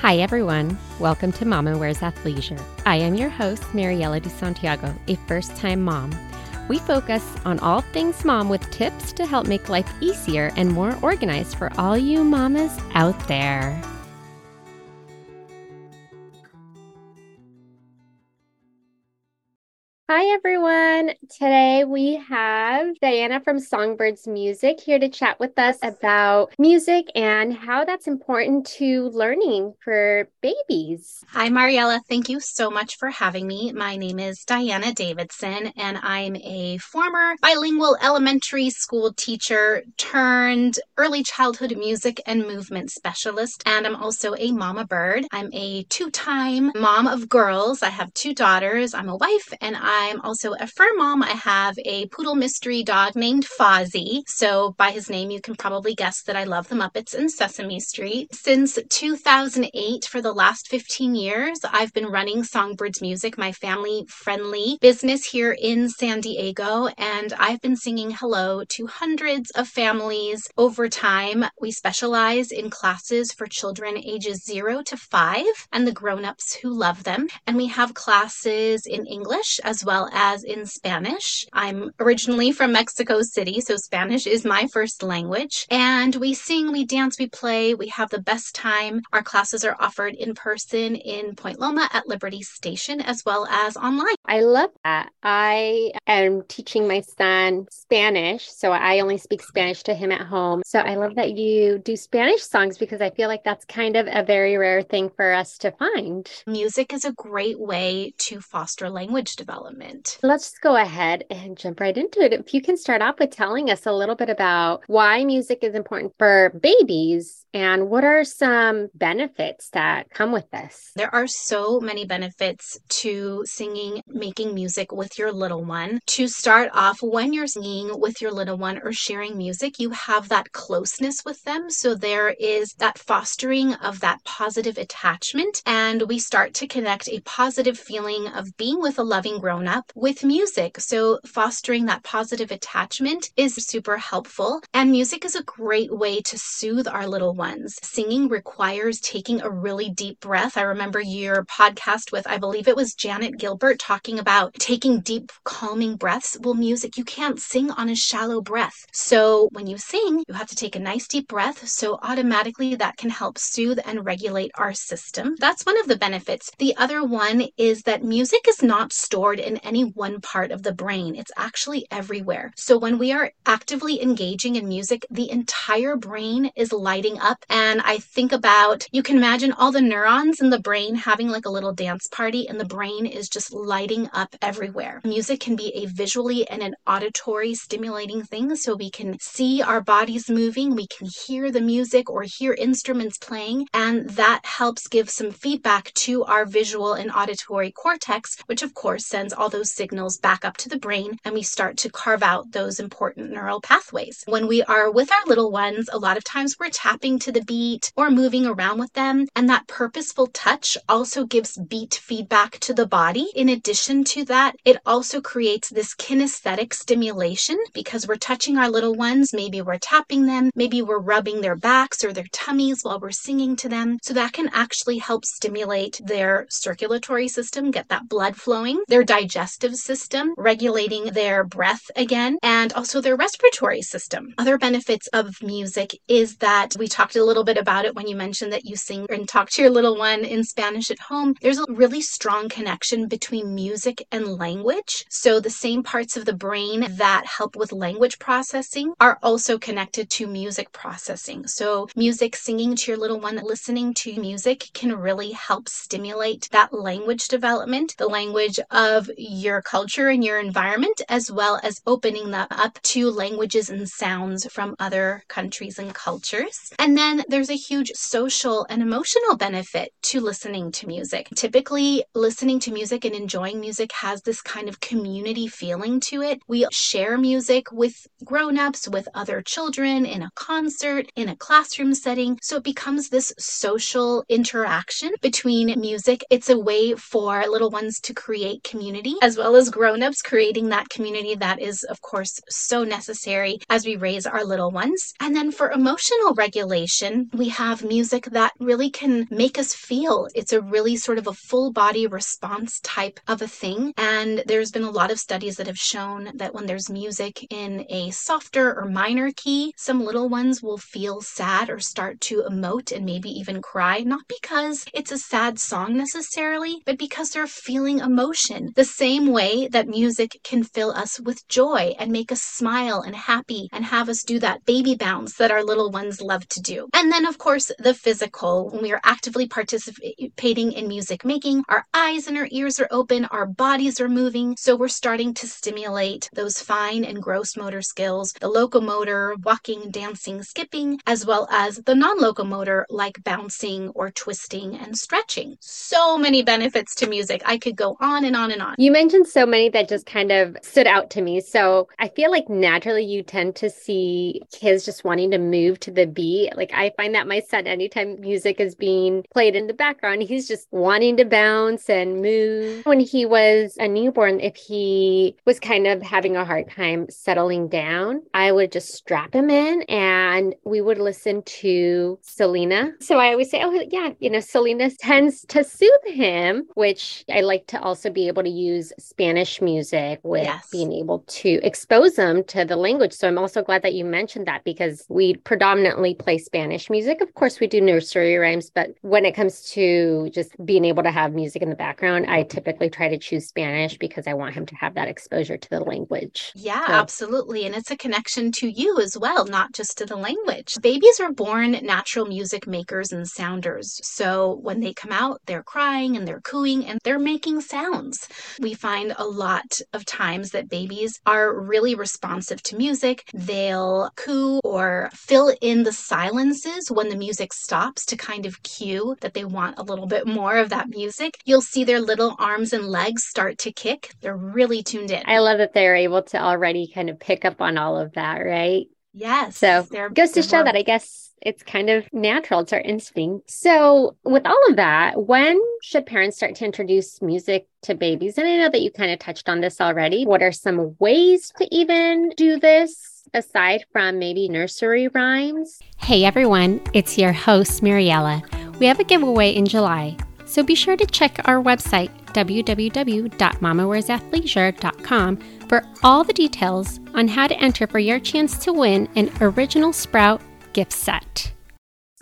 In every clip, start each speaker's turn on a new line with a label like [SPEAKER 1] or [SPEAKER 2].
[SPEAKER 1] Hi, everyone. Welcome to Mama Wears Athleisure. I am your host, Mariela de Santiago, a first time mom. We focus on all things mom with tips to help make life easier and more organized for all you mamas out there. Hi, everyone. Today we have Diana from Songbirds Music here to chat with us about music and how that's important to learning for babies.
[SPEAKER 2] Hi, Mariella. Thank you so much for having me. My name is Diana Davidson, and I'm a former bilingual elementary school teacher turned early childhood music and movement specialist. And I'm also a mama bird. I'm a two time mom of girls. I have two daughters. I'm a wife, and I I'm also a fur mom. I have a poodle mystery dog named Fozzie. So by his name, you can probably guess that I love the Muppets and Sesame Street. Since 2008, for the last 15 years, I've been running Songbirds Music, my family friendly business here in San Diego. And I've been singing hello to hundreds of families over time. We specialize in classes for children ages zero to five and the grown-ups who love them. And we have classes in English as well well as in Spanish. I'm originally from Mexico City, so Spanish is my first language. And we sing, we dance, we play, we have the best time. Our classes are offered in person in Point Loma at Liberty Station as well as online.
[SPEAKER 1] I love that. I am teaching my son Spanish, so I only speak Spanish to him at home. So I love that you do Spanish songs because I feel like that's kind of a very rare thing for us to find.
[SPEAKER 2] Music is a great way to foster language development.
[SPEAKER 1] Let's go ahead and jump right into it. If you can start off with telling us a little bit about why music is important for babies and what are some benefits that come with this?
[SPEAKER 2] There are so many benefits to singing, making music with your little one. To start off, when you're singing with your little one or sharing music, you have that closeness with them. So there is that fostering of that positive attachment, and we start to connect a positive feeling of being with a loving grown up with music. So fostering that positive attachment is super helpful. And music is a great way to soothe our little ones. Singing requires taking a really deep breath. I remember your podcast with, I believe it was Janet Gilbert, talking about taking deep, calming breaths. Well, music, you can't sing on a shallow breath. So when you sing, you have to take a nice deep breath. So automatically that can help soothe and regulate our system. That's one of the benefits. The other one is that music is not stored in any one part of the brain. It's actually everywhere. So when we are actively engaging in music, the entire brain is lighting up. And I think about, you can imagine all the neurons in the brain having like a little dance party, and the brain is just lighting up everywhere. Music can be a visually and an auditory stimulating thing. So we can see our bodies moving, we can hear the music or hear instruments playing, and that helps give some feedback to our visual and auditory cortex, which of course sends all those signals back up to the brain and we start to carve out those important neural pathways. When we are with our little ones, a lot of times we're tapping to the beat or moving around with them, and that purposeful touch also gives beat feedback to the body. In addition to that, it also creates this kinesthetic stimulation because we're touching our little ones. Maybe we're tapping them, maybe we're rubbing their backs or their tummies while we're singing to them. So that can actually help stimulate their circulatory system, get that blood flowing, their digestion digestive system, regulating their breath again, and also their respiratory system. Other benefits of music is that we talked a little bit about it when you mentioned that you sing and talk to your little one in Spanish at home. There's a really strong connection between music and language. So the same parts of the brain that help with language processing are also connected to music processing. So music, singing to your little one, listening to music can really help stimulate that language development, the language of your culture and your environment, as well as opening them up to languages and sounds from other countries and cultures. And then there's a huge social and emotional benefit to listening to music. Typically, listening to music and enjoying music has this kind of community feeling to it. We share music with grown-ups, with other children, in a concert, in a classroom setting. So it becomes this social interaction between music. It's a way for little ones to create community community, as well as grown-ups creating that community that is, of course, so necessary as we raise our little ones. And then for emotional regulation, we have music that really can make us feel. It's a really sort of a full body response type of a thing. And there's been a lot of studies that have shown that when there's music in a softer or minor key, some little ones will feel sad or start to emote and maybe even cry, not because it's a sad song necessarily, but because they're feeling emotion. The same way that music can fill us with joy and make us smile and happy and have us do that baby bounce that our little ones love to do. And then, of course, the physical. When we are actively participating in music making, our eyes and our ears are open, our bodies are moving. So we're starting to stimulate those fine and gross motor skills, the locomotor, walking, dancing, skipping, as well as the non locomotor, like bouncing or twisting and stretching. So many benefits to music. I could go on and on and on.
[SPEAKER 1] You mentioned so many that just kind of stood out to me. So I feel like naturally you tend to see kids just wanting to move to the beat. Like I find that my son, anytime music is being played in the background, he's just wanting to bounce and move. When he was a newborn, if he was kind of having a hard time settling down, I would just strap him in and we would listen to Selena. So I always say, oh, yeah, you know, Selena tends to soothe him, which I like to also be able to use Spanish music with yes. being able to expose them to the language. So I'm also glad that you mentioned that because we predominantly play Spanish music. Of course, we do nursery rhymes, but when it comes to just being able to have music in the background, I typically try to choose Spanish because I want him to have that exposure to the language.
[SPEAKER 2] Yeah, so. absolutely. And it's a connection to you as well, not just to the language. Babies are born natural music makers and sounders. So when they come out, they're crying and they're cooing and they're making sounds. We find a lot of times that babies are really responsive to music. They'll coo or fill in the silences when the music stops to kind of cue that they want a little bit more of that music. You'll see their little arms and legs start to kick. They're really tuned in.
[SPEAKER 1] I love that they're able to already kind of pick up on all of that, right?
[SPEAKER 2] Yes.
[SPEAKER 1] So goes to show that I guess it's kind of natural. It's our instinct. So, with all of that, when should parents start to introduce music to babies? And I know that you kind of touched on this already. What are some ways to even do this? Aside from maybe nursery rhymes? Hey everyone, it's your host, Mariella. We have a giveaway in July, so be sure to check our website, www.mamawearsathleisure.com, for all the details on how to enter for your chance to win an original Sprout gift set.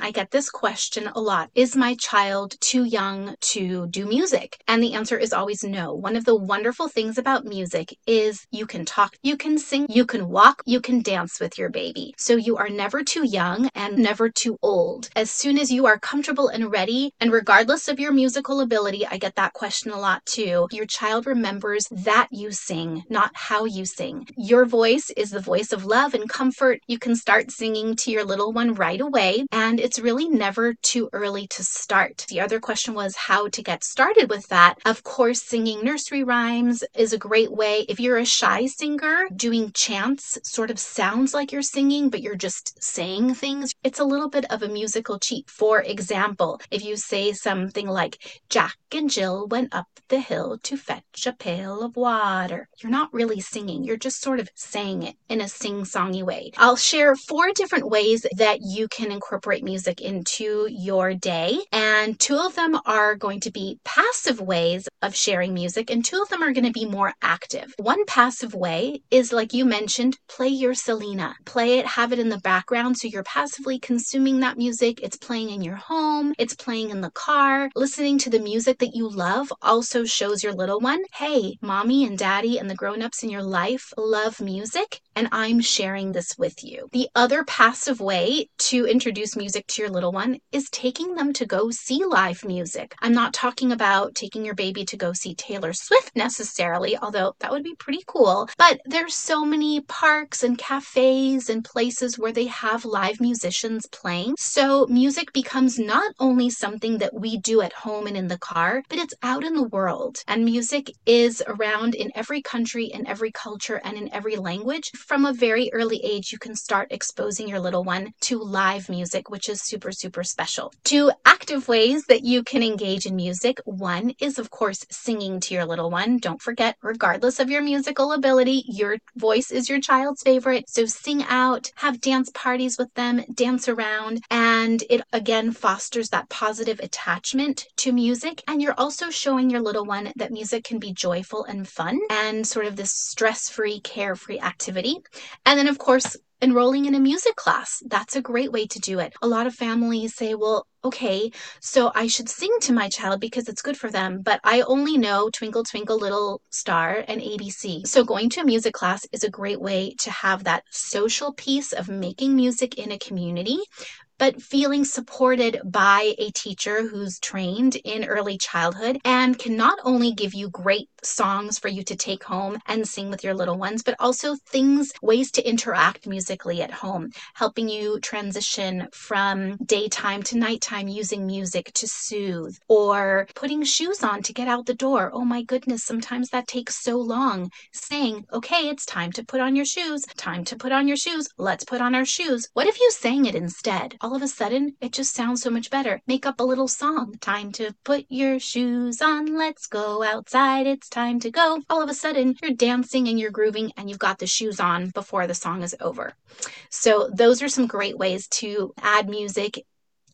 [SPEAKER 2] I get this question a lot. Is my child too young to do music? And the answer is always no. One of the wonderful things about music is you can talk, you can sing, you can walk, you can dance with your baby. So you are never too young and never too old. As soon as you are comfortable and ready, and regardless of your musical ability, I get that question a lot too. Your child remembers that you sing, not how you sing. Your voice is the voice of love and comfort. You can start singing to your little one right away. And it's really never too early to start. The other question was how to get started with that. Of course, singing nursery rhymes is a great way. If you're a shy singer, doing chants sort of sounds like you're singing, but you're just saying things. It's a little bit of a musical cheat. For example, if you say something like, Jack and Jill went up the hill to fetch a pail of water, you're not really singing. You're just sort of saying it in a sing songy way. I'll share four different ways that you can incorporate music music into your day. And two of them are going to be passive ways of sharing music, and two of them are going to be more active. One passive way is, like you mentioned, play your Selena. Play it, have it in the background so you're passively consuming that music. It's playing in your home, it's playing in the car. Listening to the music that you love also shows your little one, hey, mommy and daddy and the grown ups in your life love music, and I'm sharing this with you. The other passive way to introduce music to your little one is taking them to go see live music. I'm not talking about taking your baby to go see Taylor Swift necessarily, although that would be pretty cool. But there's so many parks and cafes and places where they have live musicians playing. So music becomes not only something that we do at home and in the car, but it's out in the world. And music is around in every country, in every culture, and in every language from a very early age, you can start exposing your little one to live music, which is super, super special. Two active ways that you can engage in music. One is, of course, singing to your little one. Don't forget, regardless of your musical ability, your voice is your child's favorite. So sing out, have dance parties with them, dance around, and it again fosters that positive attachment to music. And you're also showing your little one that music can be joyful and fun and sort of this stress free, carefree activity. And then, of course, enrolling in a music class. That's a great way to do it. A lot of families say, well, okay, so I should sing to my child because it's good for them, but I only know Twinkle Twinkle Little Star and ABC. So going to a music class is a great way to have that social piece of making music in a community but feeling supported by a teacher who's trained in early childhood and can not only give you great songs for you to take home and sing with your little ones, but also things, ways to interact musically at home, helping you transition from daytime to nighttime using music to soothe or putting shoes on to get out the door. Oh my goodness, sometimes that takes so long. Saying, okay, it's time to put on your shoes, time to put on your shoes, let's put on our shoes. What if you sang it instead? All of a sudden it just sounds so much better. Make up a little song. Time to put your shoes on. Let's go outside. It's time to go. All of a sudden you're dancing and you're grooving and you've got the shoes on before the song is over. So those are some great ways to add music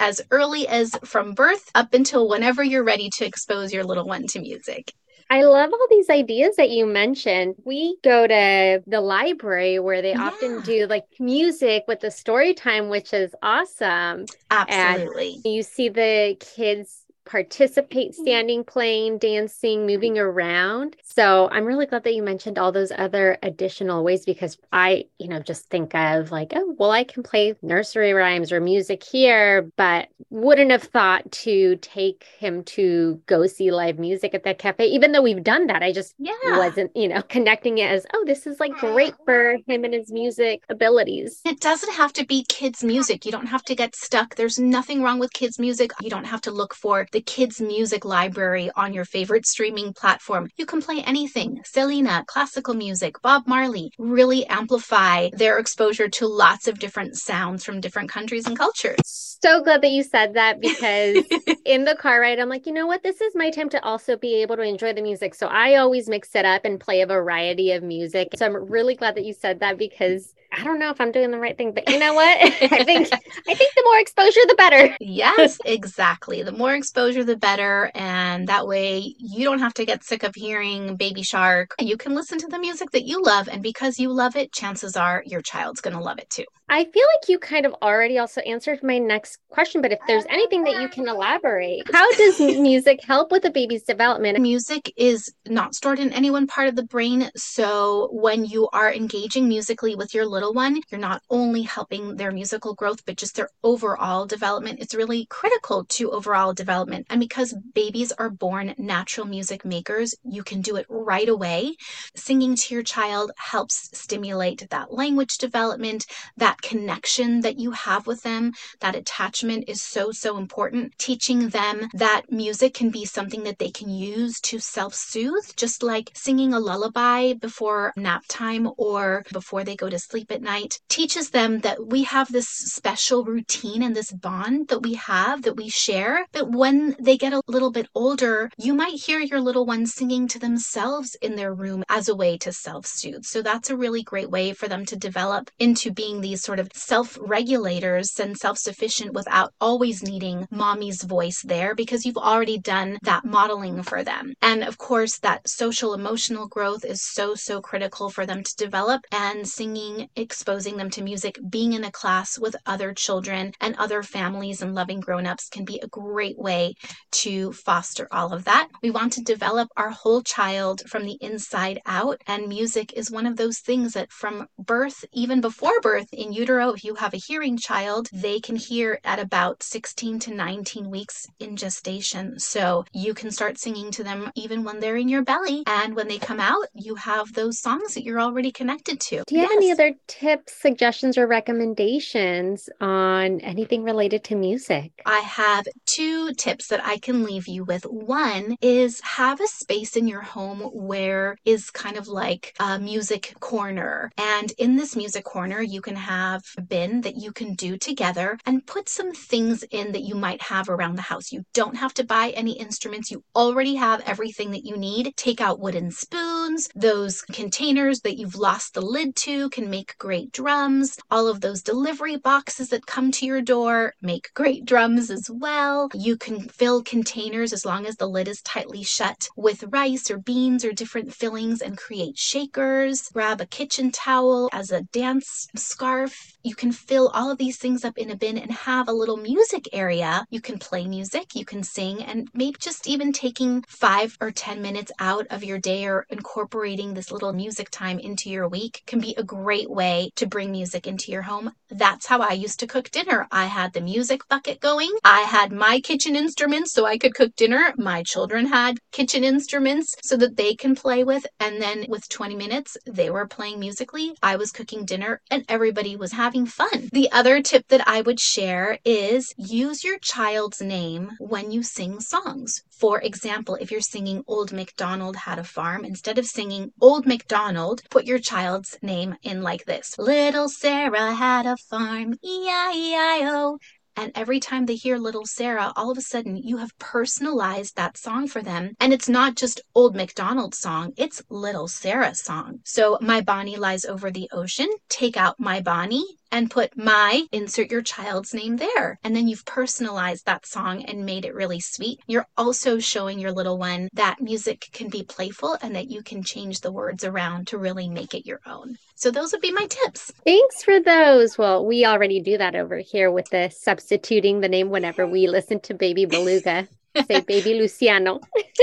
[SPEAKER 2] as early as from birth up until whenever you're ready to expose your little one to music.
[SPEAKER 1] I love all these ideas that you mentioned. We go to the library where they yeah. often do like music with the story time, which is awesome.
[SPEAKER 2] Absolutely.
[SPEAKER 1] And you see the kids participate mm-hmm. standing, playing, dancing, mm-hmm. moving around. So I'm really glad that you mentioned all those other additional ways because I, you know, just think of like, oh, well, I can play nursery rhymes or music here, but wouldn't have thought to take him to go see live music at that cafe, even though we've done that. I just yeah. wasn't, you know, connecting it as, oh, this is like mm-hmm. great for him and his music abilities.
[SPEAKER 2] It doesn't have to be kids' music. You don't have to get stuck. There's nothing wrong with kids' music. You don't have to look for the kids' music library on your favorite streaming platform. You can play anything Selena, classical music, Bob Marley, really amplify their exposure to lots of different sounds from different countries and cultures.
[SPEAKER 1] So glad that you said that because in the car ride, I'm like, you know what? This is my time to also be able to enjoy the music. So I always mix it up and play a variety of music. So I'm really glad that you said that because I don't know if I'm doing the right thing, but you know what? I think I think the more exposure the better.
[SPEAKER 2] yes, exactly. The more exposure the better and that way you don't have to get sick of hearing Baby Shark. You can listen to the music that you love and because you love it, chances are your child's going to love it too.
[SPEAKER 1] I feel like you kind of already also answered my next question, but if there's anything that you can elaborate, how does music help with a baby's development?
[SPEAKER 2] Music is not stored in any one part of the brain, so when you are engaging musically with your little little one, you're not only helping their musical growth, but just their overall development. It's really critical to overall development. And because babies are born natural music makers, you can do it right away. Singing to your child helps stimulate that language development, that connection that you have with them, that attachment is so, so important. Teaching them that music can be something that they can use to self soothe, just like singing a lullaby before nap time or before they go to sleep at night teaches them that we have this special routine and this bond that we have that we share. But when they get a little bit older, you might hear your little ones singing to themselves in their room as a way to self soothe. So that's a really great way for them to develop into being these sort of self regulators and self sufficient without always needing mommy's voice there because you've already done that modeling for them. And of course, that social emotional growth is so, so critical for them to develop. And singing exposing them to music, being in a class with other children and other families and loving grown-ups can be a great way to foster all of that. We want to develop our whole child from the inside out, and music is one of those things that from birth, even before birth in utero, if you have a hearing child, they can hear at about 16 to 19 weeks in gestation. So you can start singing to them even when they're in your belly, and when they come out, you have those songs that you're already connected to.
[SPEAKER 1] Do you yes. have any other tips, suggestions, or recommendations on anything related to music?
[SPEAKER 2] I have two tips that I can leave you with. One is have a space in your home where is kind of like a music corner. And in this music corner, you can have a bin that you can do together and put some things in that you might have around the house. You don't have to buy any instruments. You already have everything that you need. Take out wooden spoons, those containers that you've lost the lid to can make great drums. All of those delivery boxes that come to your door make great drums as well. You can fill containers as long as the lid is tightly shut with rice or beans or different fillings and create shakers. Grab a kitchen towel as a dance scarf. You can fill all of these things up in a bin and have a little music area. You can play music, you can sing, and maybe just even taking five or 10 minutes out of your day or incorporating this little music time into your week can be a great way to bring music into your home. That's how I used to cook dinner. I had the music bucket going. I had my kitchen instruments so I could cook dinner. My children had kitchen instruments so that they can play with. And then with 20 minutes, they were playing musically. I was cooking dinner and everybody was having fun. The other tip that I would share is use your child's name when you sing songs. For example, if you're singing Old MacDonald Had a Farm, instead of singing Old MacDonald, put your child's name in like this Little Sarah had a farm, E I E I O. And every time they hear Little Sarah, all of a sudden you have personalized that song for them. And it's not just Old MacDonald's song, it's Little Sarah's song. So, My Bonnie Lies Over the Ocean, take out My Bonnie and put my, insert your child's name there. And then you've personalized that song and made it really sweet. You're also showing your little one that music can be playful and that you can change the words around to really make it your own. So those would be my tips.
[SPEAKER 1] Thanks for those. Well, we already do that over here with the substituting the name whenever we listen to Baby Beluga. Say baby Luciano.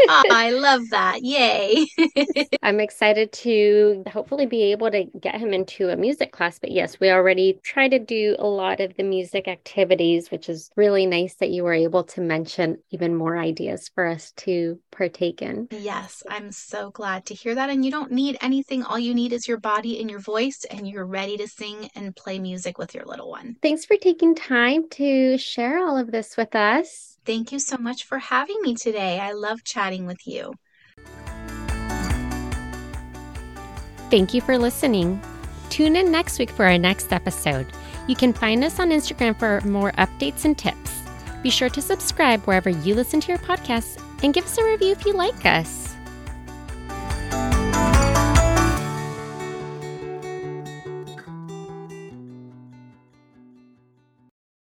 [SPEAKER 2] oh, I love that. Yay.
[SPEAKER 1] I'm excited to hopefully be able to get him into a music class. But yes, we already try to do a lot of the music activities, which is really nice that you were able to mention even more ideas for us to partake in.
[SPEAKER 2] Yes, I'm so glad to hear that. And you don't need anything. All you need is your body and your voice, and you're ready to sing and play music with your little one.
[SPEAKER 1] Thanks for taking time to share all of this with us.
[SPEAKER 2] Thank you so much for having me today. I love chatting with you.
[SPEAKER 1] Thank you for listening. Tune in next week for our next episode. You can find us on Instagram for more updates and tips. Be sure to subscribe wherever you listen to your podcasts and give us a review if you like us.